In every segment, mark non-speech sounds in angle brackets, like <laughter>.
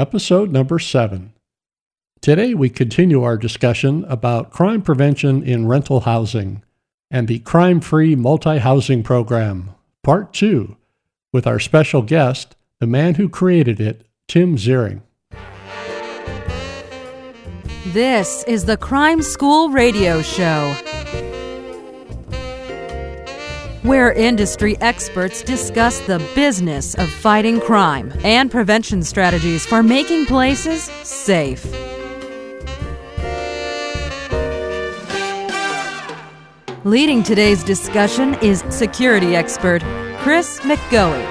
episode number 7. Today we continue our discussion about crime prevention in rental housing and the Crime Free Multi Housing Program, Part 2, with our special guest, the man who created it, Tim Zehring. This is the Crime School Radio Show, where industry experts discuss the business of fighting crime and prevention strategies for making places safe. Leading today's discussion is security expert Chris McGoey.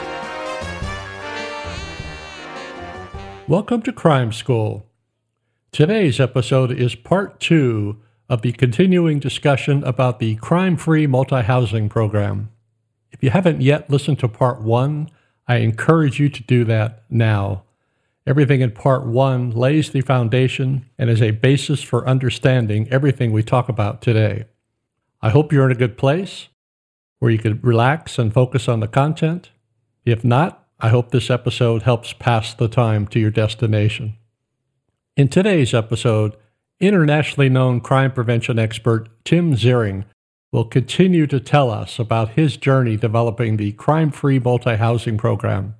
Welcome to Crime School. Today's episode is part two of the continuing discussion about the crime free multi housing program. If you haven't yet listened to part one, I encourage you to do that now. Everything in part one lays the foundation and is a basis for understanding everything we talk about today. I hope you're in a good place where you can relax and focus on the content. If not, I hope this episode helps pass the time to your destination. In today's episode, internationally known crime prevention expert Tim Zehring will continue to tell us about his journey developing the crime free multi housing program.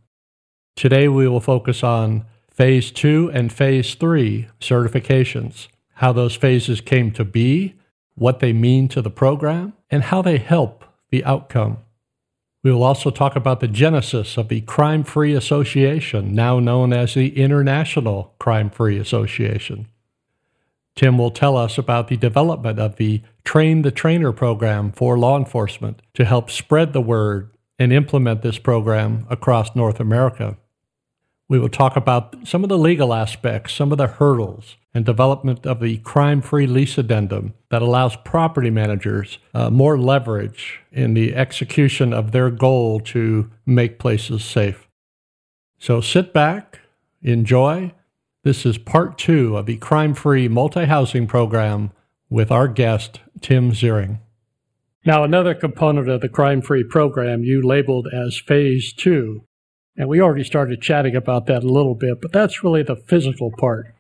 Today, we will focus on Phase 2 and Phase 3 certifications, how those phases came to be, what they mean to the program, and how they help the outcome. We will also talk about the genesis of the Crime Free Association, now known as the International Crime Free Association. Tim will tell us about the development of the Train the Trainer program for law enforcement to help spread the word and implement this program across North America. We will talk about some of the legal aspects, some of the hurdles, and development of the crime free lease addendum that allows property managers uh, more leverage in the execution of their goal to make places safe. So sit back, enjoy. This is part two of the crime free multi housing program with our guest, Tim Zehring. Now, another component of the crime free program you labeled as phase two and we already started chatting about that a little bit, but that's really the physical part.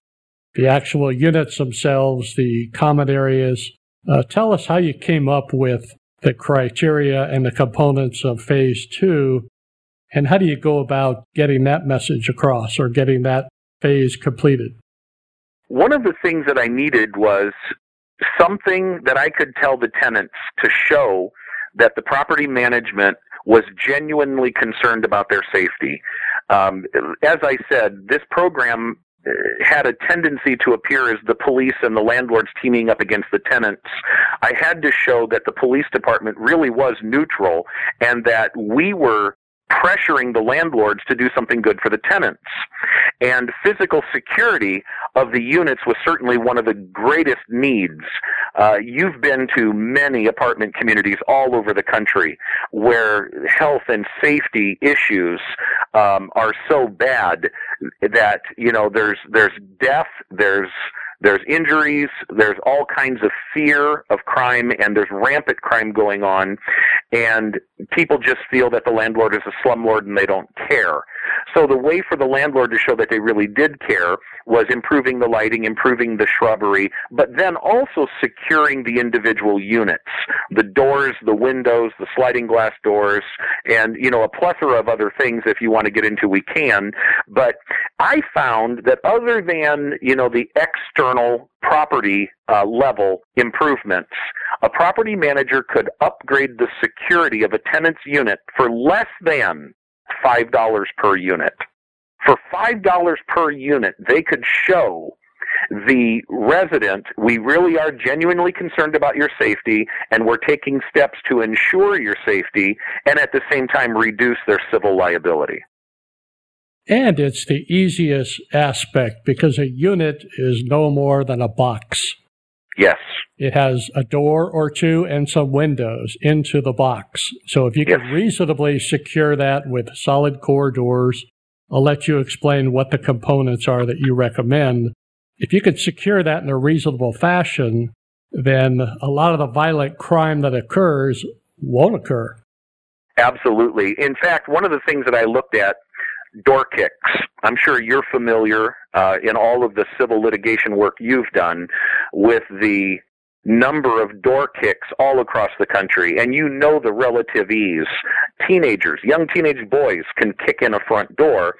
The actual units themselves, the common areas. Uh, tell us how you came up with the criteria and the components of phase two, and how do you go about getting that message across or getting that phase completed? One of the things that I needed was something that I could tell the tenants to show that the property management was genuinely concerned about their safety. Um, as I said, this program uh, had a tendency to appear as the police and the landlords teaming up against the tenants. I had to show that the police department really was neutral and that we were pressuring the landlords to do something good for the tenants. And physical security of the units was certainly one of the greatest needs. Uh, you've been to many apartment communities all over the country where health and safety issues um, are so bad that you know there's there's death, there's there's injuries, there's all kinds of fear of crime, and there's rampant crime going on, and people just feel that the landlord is a slumlord and they don't care. So the way for the landlord to show that they really did care was improving the lighting, improving the shrubbery, but then also securing the individual units, the doors, the windows, the sliding glass doors, and you know a plethora of other things. If you want to get into, we can. But I found that other than you know the external property uh, level improvements, a property manager could upgrade the security of a tenant's unit for less than $5 per unit. For $5 per unit, they could show the resident, we really are genuinely concerned about your safety and we're taking steps to ensure your safety and at the same time reduce their civil liability. And it's the easiest aspect because a unit is no more than a box. Yes. It has a door or two and some windows into the box. So if you yes. can reasonably secure that with solid core doors, I'll let you explain what the components are that you recommend. If you can secure that in a reasonable fashion, then a lot of the violent crime that occurs won't occur. Absolutely. In fact, one of the things that I looked at door kicks. I'm sure you're familiar uh, in all of the civil litigation work you've done with the number of door kicks all across the country, and you know the relative ease. Teenagers, young teenage boys can kick in a front door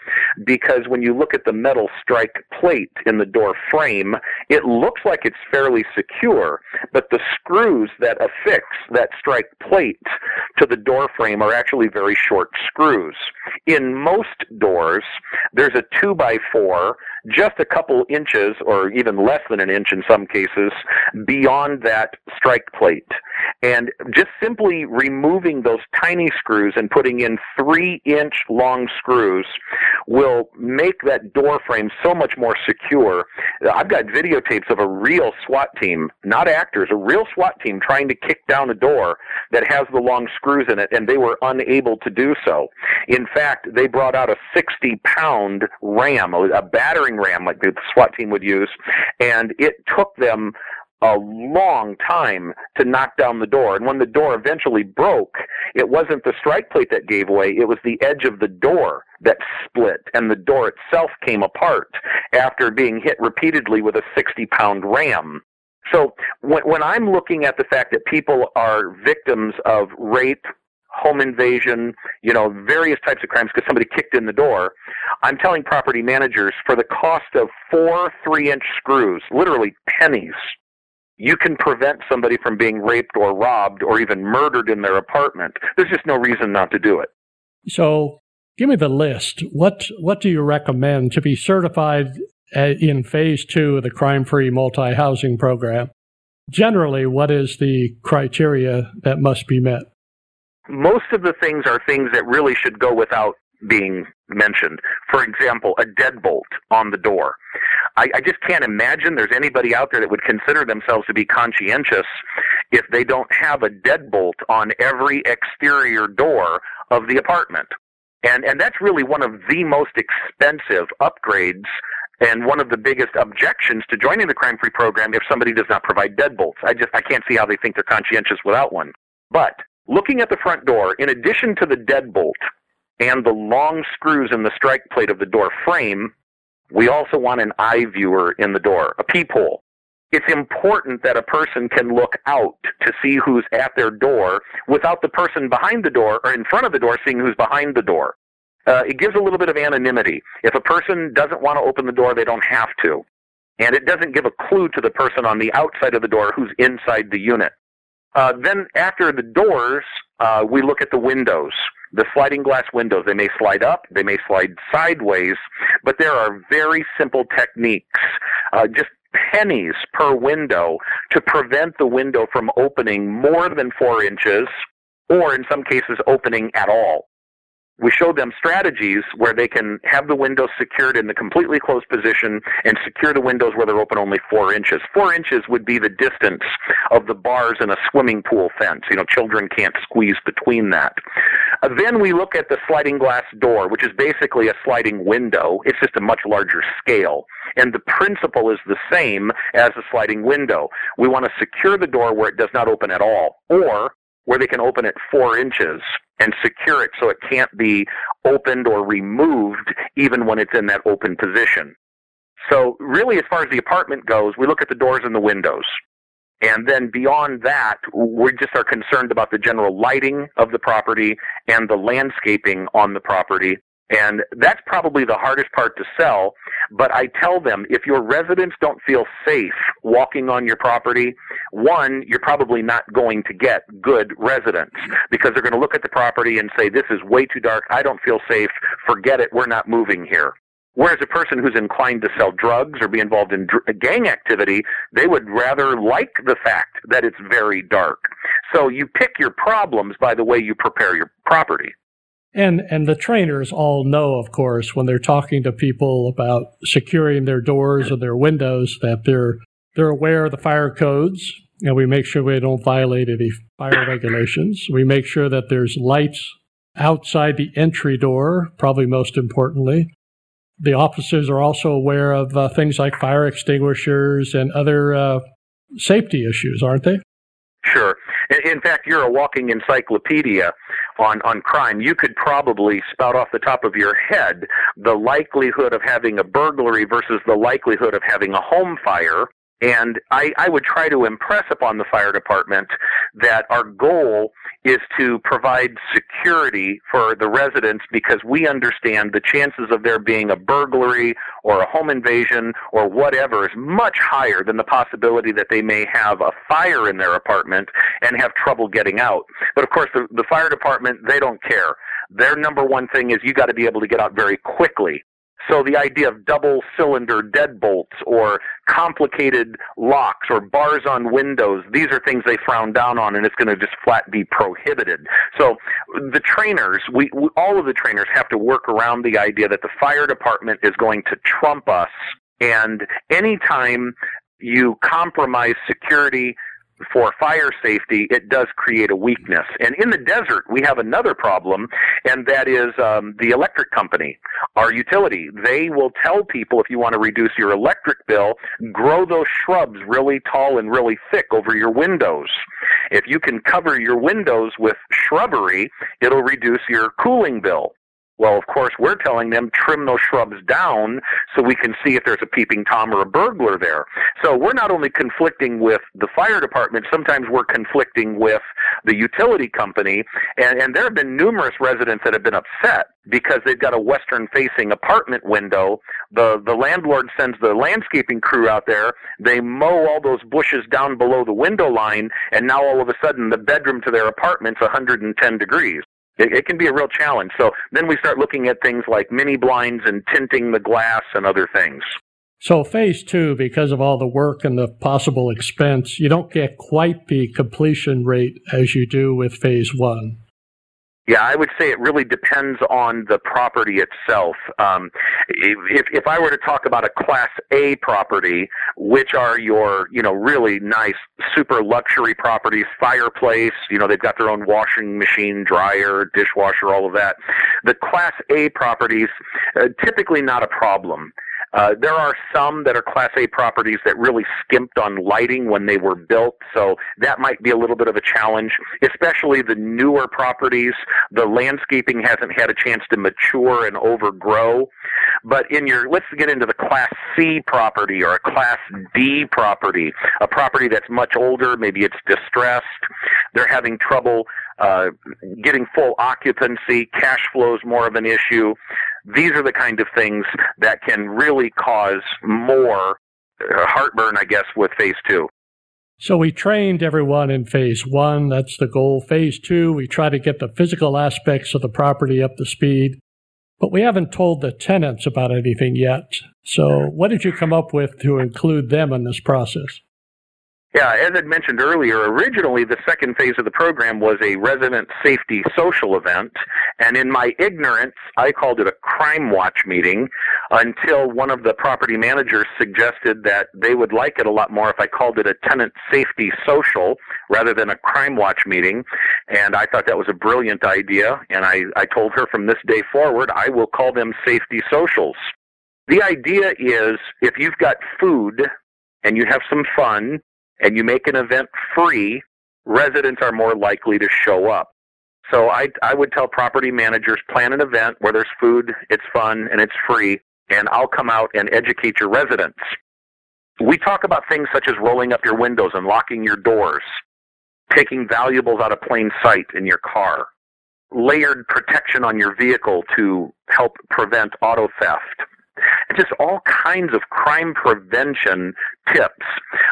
because when you look at the metal strike plate in the door frame, it looks like it's fairly secure, but the screws that affix that strike plate to the door frame are actually very short screws. In most doors, there's a 2 by 4 just a couple inches, or even less than an inch in some cases, beyond that strike plate. And just simply removing those tiny screws and putting in three inch long screws will make that door frame so much more secure. I've got videotapes of a real SWAT team, not actors, a real SWAT team trying to kick down a door that has the long screws in it, and they were unable to do so. In fact, they brought out a 60 pound ram, a battering ram like the SWAT team would use, and it took them a long time to knock down the door. And when the door eventually broke, it wasn't the strike plate that gave way, it was the edge of the door that split, and the door itself came apart after being hit repeatedly with a 60 pound ram. So when, when I'm looking at the fact that people are victims of rape, home invasion, you know, various types of crimes because somebody kicked in the door. I'm telling property managers for the cost of four three inch screws, literally pennies, you can prevent somebody from being raped or robbed or even murdered in their apartment. There's just no reason not to do it. So, give me the list. What what do you recommend to be certified uh, in phase 2 of the crime-free multi-housing program? Generally, what is the criteria that must be met? most of the things are things that really should go without being mentioned. For example, a deadbolt on the door. I, I, just can't imagine there's anybody out there that would consider themselves to be conscientious if they don't have a deadbolt on every exterior door of the apartment. And, and that's really one of the most expensive upgrades and one of the biggest objections to joining the crime free program if somebody does not provide deadbolts. I just I can't see how they think they're conscientious without one. But Looking at the front door, in addition to the deadbolt and the long screws in the strike plate of the door frame, we also want an eye viewer in the door, a peephole. It's important that a person can look out to see who's at their door without the person behind the door or in front of the door seeing who's behind the door. Uh, it gives a little bit of anonymity. If a person doesn't want to open the door, they don't have to. And it doesn't give a clue to the person on the outside of the door who's inside the unit. Uh, then after the doors, uh, we look at the windows. The sliding glass windows, they may slide up, they may slide sideways, but there are very simple techniques, uh, just pennies per window to prevent the window from opening more than four inches, or in some cases opening at all we showed them strategies where they can have the windows secured in the completely closed position and secure the windows where they're open only four inches. Four inches would be the distance of the bars in a swimming pool fence. You know, children can't squeeze between that. Uh, then we look at the sliding glass door, which is basically a sliding window. It's just a much larger scale. And the principle is the same as a sliding window. We want to secure the door where it does not open at all, or where they can open it four inches and secure it so it can't be opened or removed even when it's in that open position. So really, as far as the apartment goes, we look at the doors and the windows. And then beyond that, we just are concerned about the general lighting of the property and the landscaping on the property and that's probably the hardest part to sell. But I tell them if your residents don't feel safe walking on your property, one, you're probably not going to get good residents because they're going to look at the property and say, this is way too dark. I don't feel safe. Forget it. We're not moving here. Whereas a person who's inclined to sell drugs or be involved in dr- gang activity, they would rather like the fact that it's very dark. So you pick your problems by the way you prepare your property. And and the trainers all know, of course, when they're talking to people about securing their doors or their windows, that they're they're aware of the fire codes, and we make sure we don't violate any fire regulations. We make sure that there's lights outside the entry door, probably most importantly. The officers are also aware of uh, things like fire extinguishers and other uh, safety issues, aren't they? Sure. In fact, you're a walking encyclopedia on, on crime. You could probably spout off the top of your head the likelihood of having a burglary versus the likelihood of having a home fire and I, I would try to impress upon the fire department that our goal is to provide security for the residents because we understand the chances of there being a burglary or a home invasion or whatever is much higher than the possibility that they may have a fire in their apartment and have trouble getting out. But of course, the, the fire department, they don't care. Their number one thing is you got to be able to get out very quickly. So the idea of double cylinder deadbolts or complicated locks or bars on windows, these are things they frown down on and it's going to just flat be prohibited. So the trainers, we, we, all of the trainers have to work around the idea that the fire department is going to trump us and anytime you compromise security for fire safety, it does create a weakness. And in the desert, we have another problem, and that is um, the electric company, our utility. They will tell people if you want to reduce your electric bill, grow those shrubs really tall and really thick over your windows. If you can cover your windows with shrubbery, it'll reduce your cooling bill. Well, of course, we're telling them trim those shrubs down so we can see if there's a peeping Tom or a burglar there. So we're not only conflicting with the fire department, sometimes we're conflicting with the utility company. And, and there have been numerous residents that have been upset because they've got a western facing apartment window. The, the landlord sends the landscaping crew out there. They mow all those bushes down below the window line. And now all of a sudden the bedroom to their apartment's 110 degrees. It, it can be a real challenge. So then we start looking at things like mini blinds and tinting the glass and other things. So phase two, because of all the work and the possible expense, you don't get quite the completion rate as you do with phase one. Yeah, I would say it really depends on the property itself. Um, if if I were to talk about a Class A property, which are your you know really nice super luxury properties, fireplace, you know they've got their own washing machine, dryer, dishwasher, all of that. The Class A properties uh, typically not a problem. Uh, there are some that are Class A properties that really skimped on lighting when they were built, so that might be a little bit of a challenge, especially the newer properties. The landscaping hasn't had a chance to mature and overgrow. But in your, let's get into the Class C property or a Class D property, a property that's much older, maybe it's distressed, they're having trouble uh, getting full occupancy, cash flow is more of an issue. These are the kind of things that can really cause more uh, heartburn, I guess, with phase two. So we trained everyone in phase one. That's the goal. Phase two, we try to get the physical aspects of the property up to speed, but we haven't told the tenants about anything yet. So what did you come up with to include them in this process? Yeah, as I mentioned earlier, originally the second phase of the program was a resident safety social event, and in my ignorance, I called it a crime watch meeting until one of the property managers suggested that they would like it a lot more if I called it a tenant safety social rather than a crime watch meeting, and I thought that was a brilliant idea, and I, I told her from this day forward I will call them safety socials. The idea is if you've got food and you have some fun and you make an event free, residents are more likely to show up. So I, I would tell property managers plan an event where there's food, it's fun, and it's free, and I'll come out and educate your residents. We talk about things such as rolling up your windows and locking your doors, taking valuables out of plain sight in your car, layered protection on your vehicle to help prevent auto theft, just all kinds of crime prevention tips.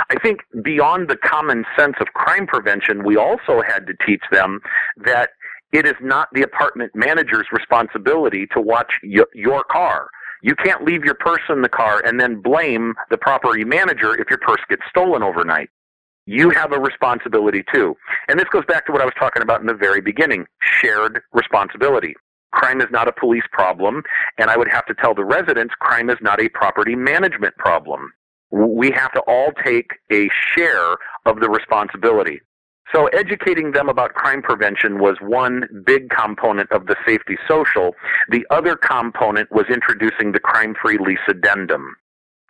I think beyond the common sense of crime prevention, we also had to teach them that it is not the apartment manager's responsibility to watch y- your car. You can't leave your purse in the car and then blame the property manager if your purse gets stolen overnight. You have a responsibility too. And this goes back to what I was talking about in the very beginning shared responsibility. Crime is not a police problem, and I would have to tell the residents crime is not a property management problem. We have to all take a share of the responsibility. So educating them about crime prevention was one big component of the safety social. The other component was introducing the crime-free lease addendum.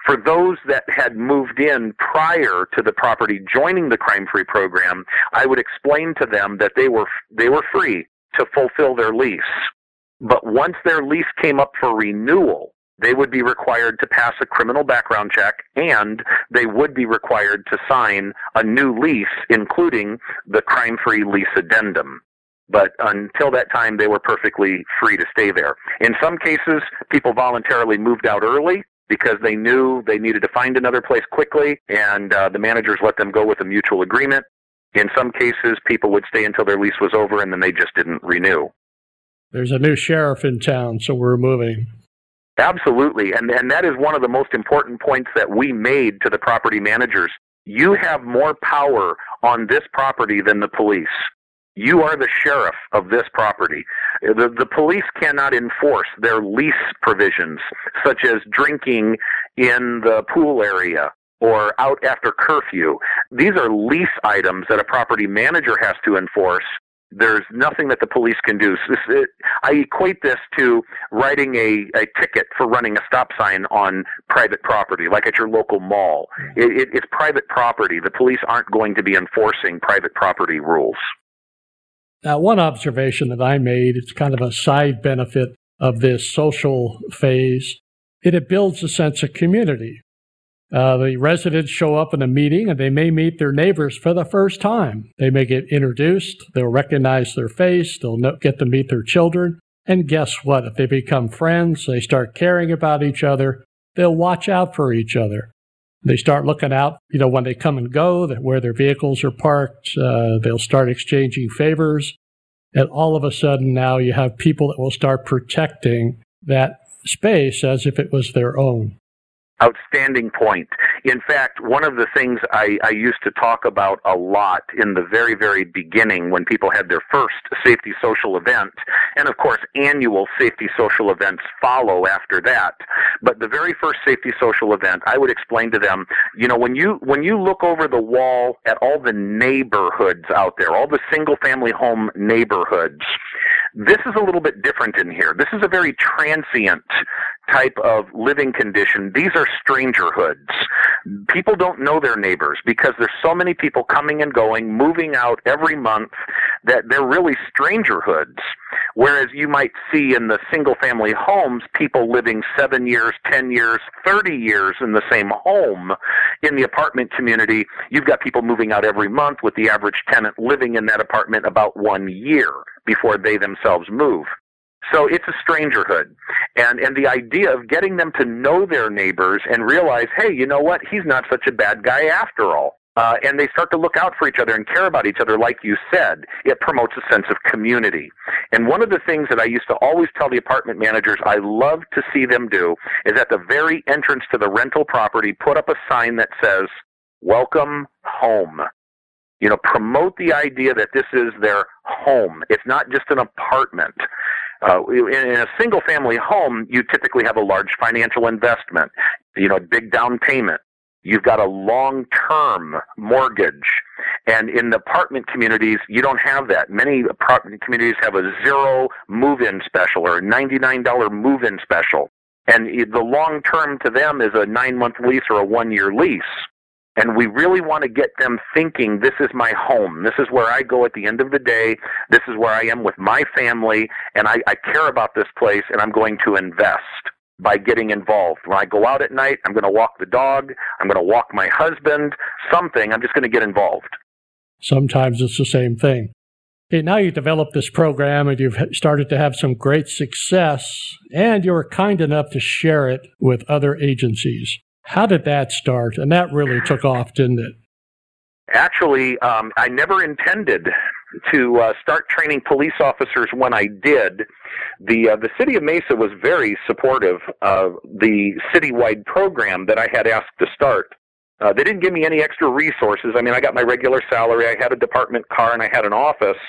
For those that had moved in prior to the property joining the crime free program, I would explain to them that they were they were free to fulfill their lease. But once their lease came up for renewal, they would be required to pass a criminal background check and they would be required to sign a new lease, including the crime free lease addendum. But until that time, they were perfectly free to stay there. In some cases, people voluntarily moved out early because they knew they needed to find another place quickly, and uh, the managers let them go with a mutual agreement. In some cases, people would stay until their lease was over and then they just didn't renew. There's a new sheriff in town, so we're moving. Absolutely. And, and that is one of the most important points that we made to the property managers. You have more power on this property than the police. You are the sheriff of this property. The, the police cannot enforce their lease provisions, such as drinking in the pool area or out after curfew. These are lease items that a property manager has to enforce there's nothing that the police can do. This, it, I equate this to writing a, a ticket for running a stop sign on private property, like at your local mall. It, it, it's private property. The police aren't going to be enforcing private property rules. Now, one observation that I made, it's kind of a side benefit of this social phase, it, it builds a sense of community. Uh, the residents show up in a meeting and they may meet their neighbors for the first time. They may get introduced, they'll recognize their face, they'll get to meet their children. And guess what? If they become friends, they start caring about each other, they'll watch out for each other. They start looking out, you know, when they come and go, where their vehicles are parked. Uh, they'll start exchanging favors. And all of a sudden now you have people that will start protecting that space as if it was their own outstanding point. In fact, one of the things I, I, used to talk about a lot in the very, very beginning when people had their first safety social event, and of course, annual safety social events follow after that. But the very first safety social event, I would explain to them, you know, when you when you look over the wall at all the neighborhoods out there, all the single family home neighborhoods, this is a little bit different in here. This is a very transient type of living condition. These are strangerhoods. People don't know their neighbors because there's so many people coming and going, moving out every month that they're really strangerhoods. Whereas you might see in the single family homes people living seven years, ten years, thirty years in the same home. In the apartment community, you've got people moving out every month with the average tenant living in that apartment about one year before they themselves move. So it's a strangerhood. And, and the idea of getting them to know their neighbors and realize, hey, you know what? He's not such a bad guy after all. Uh, and they start to look out for each other and care about each other, like you said. It promotes a sense of community. And one of the things that I used to always tell the apartment managers I love to see them do is at the very entrance to the rental property, put up a sign that says, Welcome home. You know, promote the idea that this is their home. It's not just an apartment. Uh, in, a single family home, you typically have a large financial investment, you know, a big down payment. You've got a long term mortgage. And in the apartment communities, you don't have that. Many apartment communities have a zero move in special or a $99 move in special. And the long term to them is a nine month lease or a one year lease. And we really want to get them thinking this is my home. This is where I go at the end of the day. This is where I am with my family. And I, I care about this place and I'm going to invest by getting involved. When I go out at night, I'm going to walk the dog. I'm going to walk my husband, something. I'm just going to get involved. Sometimes it's the same thing. Okay, now you've developed this program and you've started to have some great success, and you were kind enough to share it with other agencies. How did that start? And that really took off, didn't it? Actually, um, I never intended to uh, start training police officers when I did. The uh, the city of Mesa was very supportive of the citywide program that I had asked to start. Uh, they didn't give me any extra resources. I mean, I got my regular salary. I had a department car and I had an office,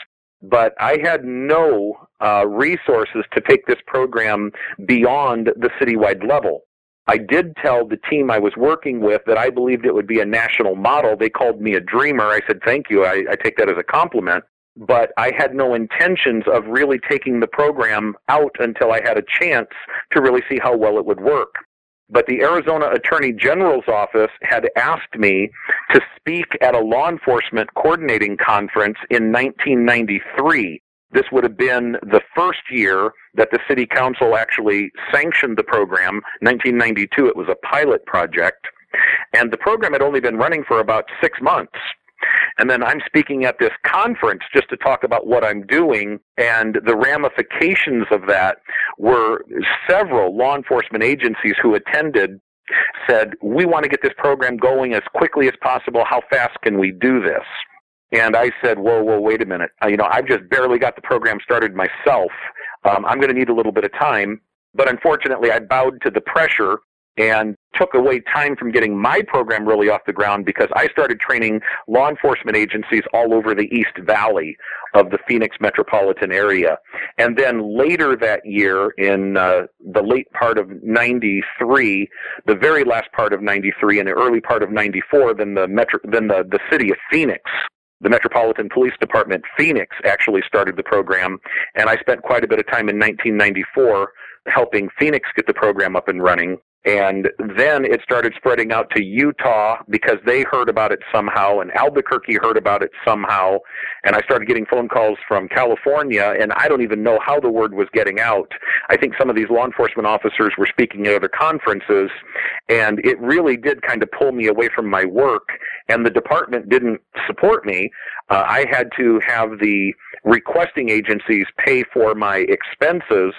but I had no uh, resources to take this program beyond the citywide level. I did tell the team I was working with that I believed it would be a national model. They called me a dreamer. I said, thank you. I, I take that as a compliment. But I had no intentions of really taking the program out until I had a chance to really see how well it would work. but the Arizona Attorney General's office had asked me to speak at a law enforcement coordinating conference in 1993. This would have been the first year that the city council actually sanctioned the program. 1992, it was a pilot project. And the program had only been running for about six months. And then I'm speaking at this conference just to talk about what I'm doing and the ramifications of that were several law enforcement agencies who attended said, we want to get this program going as quickly as possible. How fast can we do this? And I said, whoa, whoa, wait a minute. Uh, you know, I've just barely got the program started myself. Um, I'm going to need a little bit of time. But unfortunately, I bowed to the pressure and took away time from getting my program really off the ground because I started training law enforcement agencies all over the East Valley of the Phoenix metropolitan area. And then later that year, in uh, the late part of 93, the very last part of 93 and the early part of 94, then the metro, then the, the city of Phoenix the Metropolitan Police Department, Phoenix, actually started the program, and I spent quite a bit of time in 1994 helping Phoenix get the program up and running. And then it started spreading out to Utah because they heard about it somehow, and Albuquerque heard about it somehow. And I started getting phone calls from California, and I don't even know how the word was getting out. I think some of these law enforcement officers were speaking at other conferences, and it really did kind of pull me away from my work. And the department didn't support me. Uh, I had to have the requesting agencies pay for my expenses.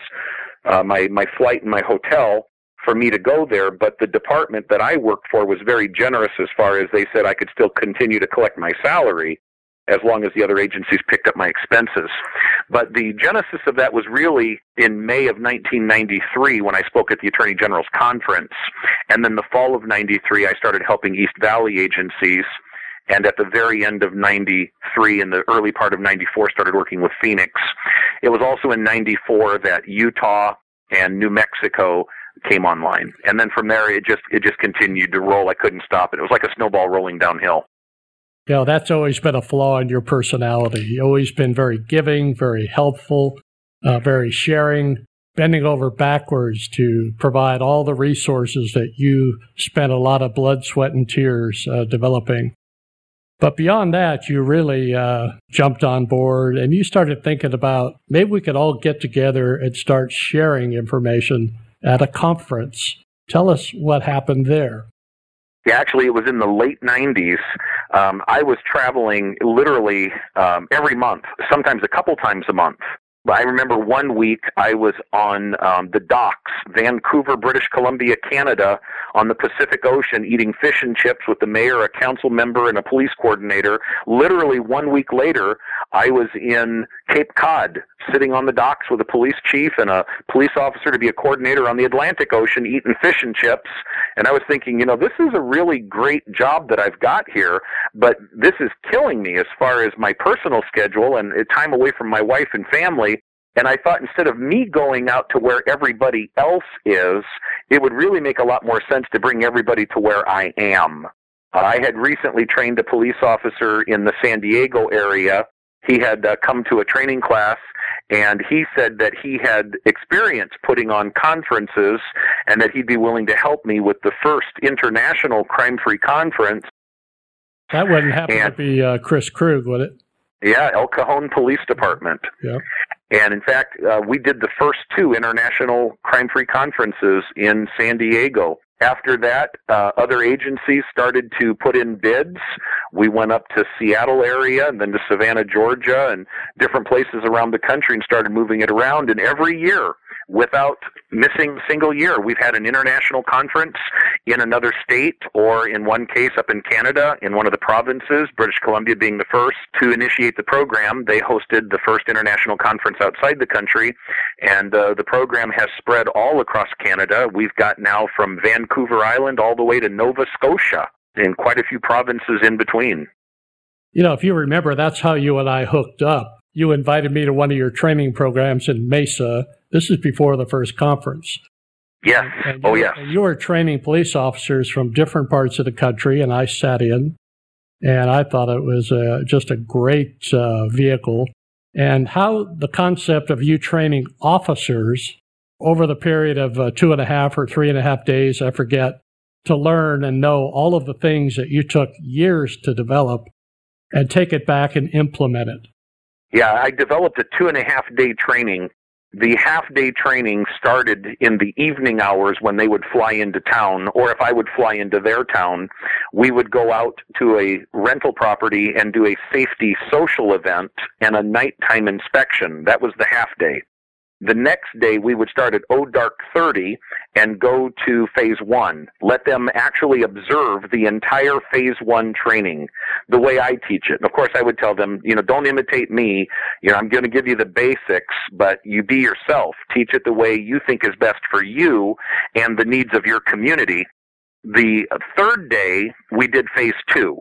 Uh, my my flight and my hotel for me to go there, but the department that I worked for was very generous as far as they said I could still continue to collect my salary as long as the other agencies picked up my expenses. But the genesis of that was really in May of 1993 when I spoke at the Attorney General's conference. And then the fall of 93, I started helping East Valley agencies. And at the very end of 93 and the early part of 94 started working with Phoenix. It was also in 94 that Utah and New Mexico came online. And then from there, it just it just continued to roll. I couldn't stop it. It was like a snowball rolling downhill. Yeah, that's always been a flaw in your personality. You've always been very giving, very helpful, uh, very sharing, bending over backwards to provide all the resources that you spent a lot of blood, sweat, and tears uh, developing. But beyond that, you really uh, jumped on board and you started thinking about maybe we could all get together and start sharing information at a conference. Tell us what happened there. Yeah, actually, it was in the late 90s. Um, I was traveling literally um, every month, sometimes a couple times a month. But I remember one week I was on um, the docks, Vancouver, British Columbia, Canada, on the Pacific Ocean, eating fish and chips with the mayor, a council member, and a police coordinator. Literally one week later, I was in Cape Cod, sitting on the docks with a police chief and a police officer to be a coordinator on the Atlantic Ocean, eating fish and chips. And I was thinking, you know, this is a really great job that I've got here, but this is killing me as far as my personal schedule and uh, time away from my wife and family. And I thought instead of me going out to where everybody else is, it would really make a lot more sense to bring everybody to where I am. I had recently trained a police officer in the San Diego area. He had uh, come to a training class and he said that he had experience putting on conferences and that he'd be willing to help me with the first international crime free conference. That wouldn't happen and, to be uh, Chris Krug, would it? Yeah, El Cajon Police Department. Yeah. And in fact, uh, we did the first two international crime free conferences in San Diego. After that, uh, other agencies started to put in bids. We went up to Seattle area and then to Savannah, Georgia, and different places around the country and started moving it around. And every year, without missing a single year. We've had an international conference in another state or in one case up in Canada in one of the provinces, British Columbia being the first to initiate the program. They hosted the first international conference outside the country and uh, the program has spread all across Canada. We've got now from Vancouver Island all the way to Nova Scotia and quite a few provinces in between. You know, if you remember, that's how you and I hooked up. You invited me to one of your training programs in Mesa this is before the first conference. Yes. And oh, yes. You were training police officers from different parts of the country, and I sat in, and I thought it was uh, just a great uh, vehicle. And how the concept of you training officers over the period of uh, two and a half or three and a half days, I forget, to learn and know all of the things that you took years to develop and take it back and implement it? Yeah, I developed a two and a half day training. The half day training started in the evening hours when they would fly into town, or if I would fly into their town, we would go out to a rental property and do a safety social event and a nighttime inspection. That was the half day. The next day, we would start at O Dark 30 and go to phase one. Let them actually observe the entire phase one training the way I teach it. And of course, I would tell them, you know, don't imitate me. You know, I'm going to give you the basics, but you be yourself. Teach it the way you think is best for you and the needs of your community. The third day, we did phase two.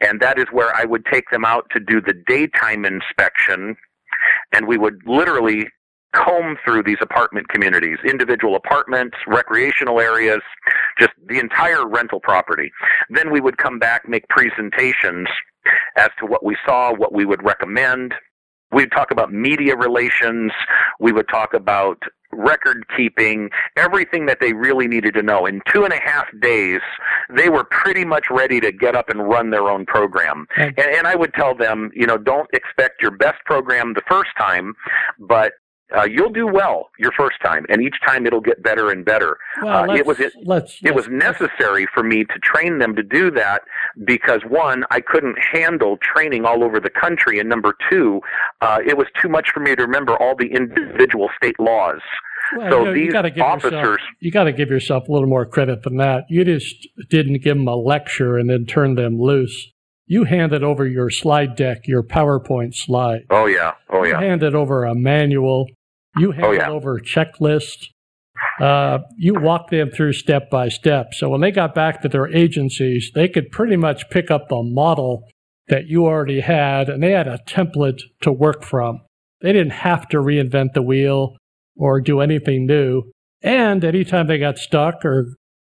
And that is where I would take them out to do the daytime inspection and we would literally comb through these apartment communities, individual apartments, recreational areas, just the entire rental property. Then we would come back, make presentations as to what we saw, what we would recommend. We'd talk about media relations. We would talk about record keeping, everything that they really needed to know. In two and a half days, they were pretty much ready to get up and run their own program. And, and I would tell them, you know, don't expect your best program the first time, but uh, you'll do well your first time, and each time it'll get better and better. Well, uh, it was it, let's, it was necessary for me to train them to do that because one, I couldn't handle training all over the country, and number two, uh, it was too much for me to remember all the individual state laws. Well, so you know, these you officers, yourself, you got to give yourself a little more credit than that. You just didn't give them a lecture and then turn them loose. You handed over your slide deck, your PowerPoint slide. oh yeah, oh yeah, You handed over a manual. You handed Oh, yeah. over checklists. Uh, you walked them through step by step. So when they got back to their agencies, they could pretty much pick up the model that you already had, and they had a template to work from. They didn't have to reinvent the wheel or do anything new. And anytime they got stuck or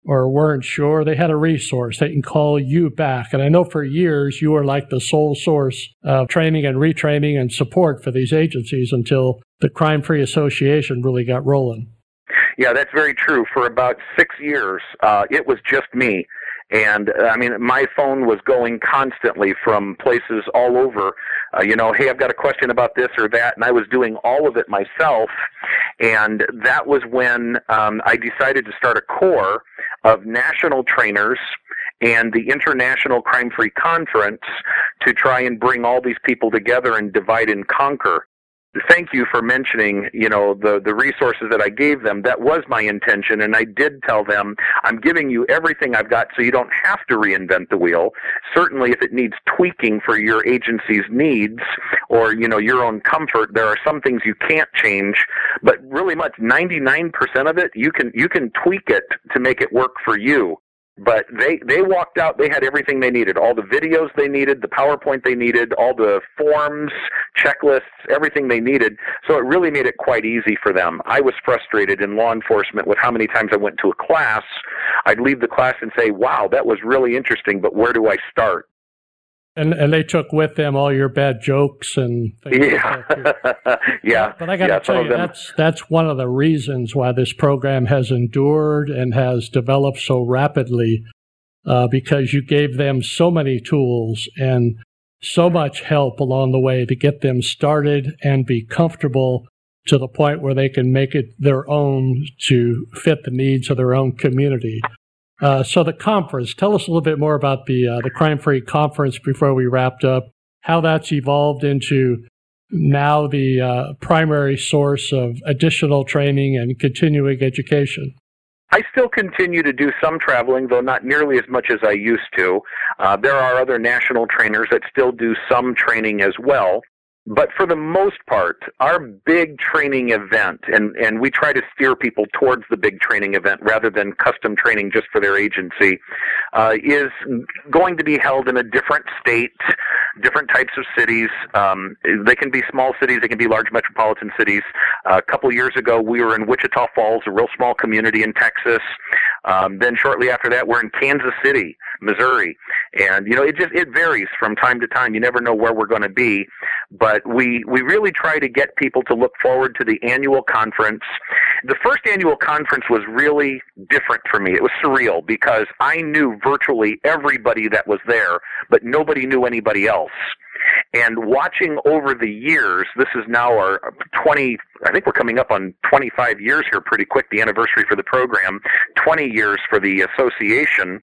or weren't sure, they had a resource. They can call you back. And I know for years you were like the sole source of training and retraining and support for these agencies until the Crime Free Association really got rolling. Yeah, that's very true. For about six years, uh, it was just me. And uh, I mean, my phone was going constantly from places all over. Uh, you know, hey, I've got a question about this or that, and I was doing all of it myself. And that was when um, I decided to start a core of national trainers and the International Crime Free Conference to try and bring all these people together and divide and conquer thank you for mentioning, you know, the, the resources that I gave them. That was my intention. And I did tell them, I'm giving you everything I've got so you don't have to reinvent the wheel. Certainly if it needs tweaking for your agency's needs or, you know, your own comfort, there are some things you can't change, but really much 99% of it, you can, you can tweak it to make it work for you but they they walked out they had everything they needed. All the videos they needed the powerpoint they needed all the forms checklists everything they needed. So it really made it quite easy for them. I was frustrated in law enforcement with how many times i went to a class. I'd leave the class and say wow that was really interesting but where do i start And and they took with them all your bad jokes and things yeah like <laughs> yeah. But I got to yeah, tell you, them- that's that's one of the reasons why this program has endured and has developed so rapidly, uh, because you gave them so many tools and so much help along the way to get them started and be comfortable to the point where they can make it their own to fit the needs of their own community. Uh, so the conference, tell us a little bit more about the uh, the crime free conference before we wrapped up. How that's evolved into now the uh, primary source of additional training and continuing education. I still continue to do some traveling, though not nearly as much as I used to. Uh, there are other national trainers that still do some training as well. But for the most part, our big training event, and, and we try to steer people towards the big training event rather than custom training just for their agency, uh, is going to be held in a different state, different types of cities. Um, they can be small cities, they can be large metropolitan cities. Uh, a couple years ago, we were in Wichita Falls, a real small community in Texas. Um, then shortly after that, we're in Kansas City, Missouri, and you know it just it varies from time to time. You never know where we're going to be, but we we really try to get people to look forward to the annual conference The first annual conference was really different for me. It was surreal because I knew virtually everybody that was there, but nobody knew anybody else. And watching over the years, this is now our 20, I think we're coming up on 25 years here pretty quick, the anniversary for the program, 20 years for the association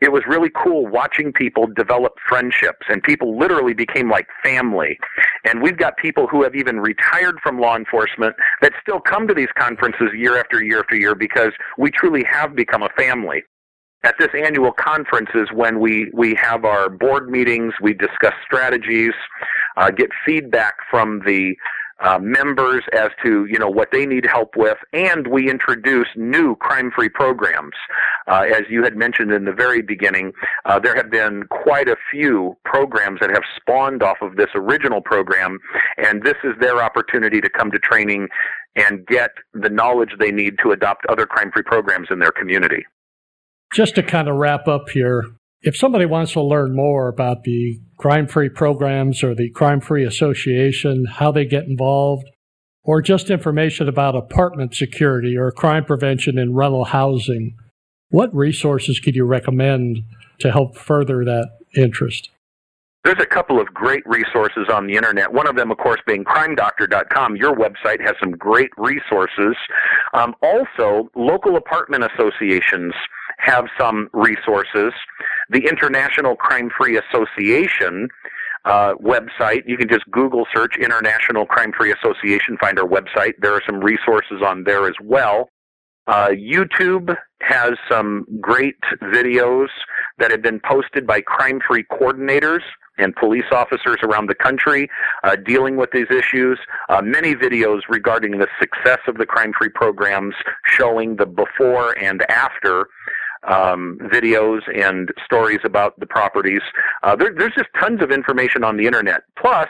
it was really cool watching people develop friendships and people literally became like family. And we've got people who have even retired from law enforcement that still come to these conferences year after year after year because we truly have become a family. At this annual conference is when we, we have our board meetings, we discuss strategies, uh, get feedback from the uh, members as to you know what they need help with, and we introduce new crime-free programs. Uh, as you had mentioned in the very beginning, uh, there have been quite a few programs that have spawned off of this original program, and this is their opportunity to come to training and get the knowledge they need to adopt other crime-free programs in their community. Just to kind of wrap up here, if somebody wants to learn more about the crime free programs or the crime free association, how they get involved, or just information about apartment security or crime prevention in rental housing, what resources could you recommend to help further that interest? There's a couple of great resources on the internet. One of them, of course, being crimedoctor.com. Your website has some great resources. Um, also, local apartment associations have some resources. The International Crime Free Association uh, website, you can just Google search International Crime Free Association, find our website. There are some resources on there as well. Uh, YouTube has some great videos that have been posted by crime free coordinators and police officers around the country uh, dealing with these issues. Uh, many videos regarding the success of the crime free programs showing the before and after um, videos and stories about the properties. Uh, there, there's just tons of information on the internet. Plus,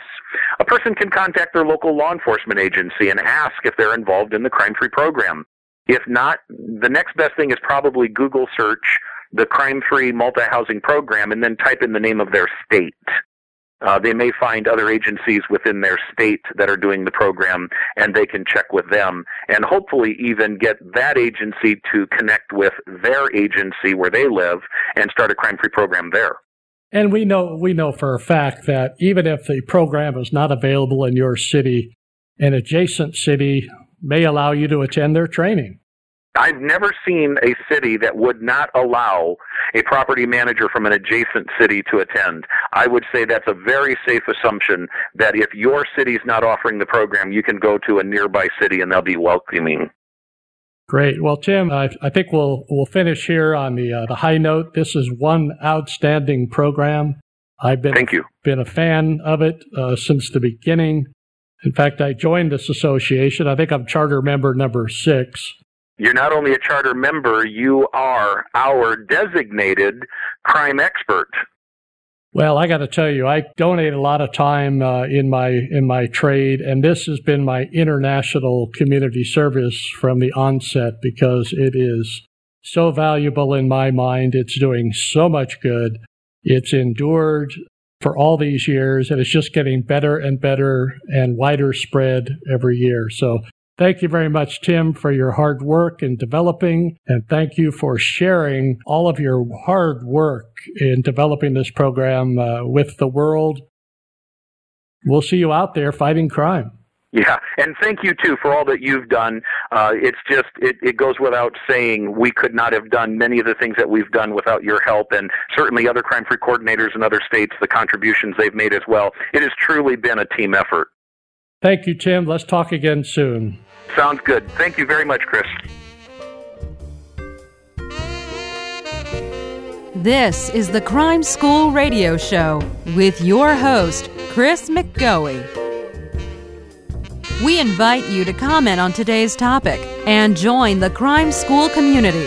a person can contact their local law enforcement agency and ask if they're involved in the crime free program. If not, the next best thing is probably Google search the crime free multi housing program and then type in the name of their state. Uh, they may find other agencies within their state that are doing the program, and they can check with them, and hopefully even get that agency to connect with their agency where they live and start a crime-free program there. And we know we know for a fact that even if the program is not available in your city, an adjacent city may allow you to attend their training. I've never seen a city that would not allow a property manager from an adjacent city to attend. I would say that's a very safe assumption that if your city's not offering the program, you can go to a nearby city and they'll be welcoming. Great. Well, Tim, I, I think we'll we'll finish here on the uh, the high note. This is one outstanding program. I've been Thank you. been a fan of it uh, since the beginning. In fact, I joined this association. I think I'm charter member number six. You're not only a charter member, you are our designated crime expert. Well, I got to tell you, I donate a lot of time uh, in my in my trade, and this has been my international community service from the onset because it is so valuable in my mind. It's doing so much good. It's endured for all these years, and it's just getting better and better and wider spread every year. So Thank you very much, Tim, for your hard work in developing, and thank you for sharing all of your hard work in developing this program uh, with the world. We'll see you out there fighting crime. Yeah, and thank you too for all that you've done. Uh, it's just it, it goes without saying we could not have done many of the things that we've done without your help, and certainly other crime-free coordinators in other states, the contributions they've made as well. It has truly been a team effort. Thank you, Tim. Let's talk again soon. Sounds good. Thank you very much, Chris. This is the Crime School Radio Show with your host, Chris McGoey. We invite you to comment on today's topic and join the Crime School community.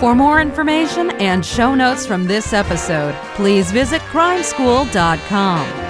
For more information and show notes from this episode, please visit crimeschool.com.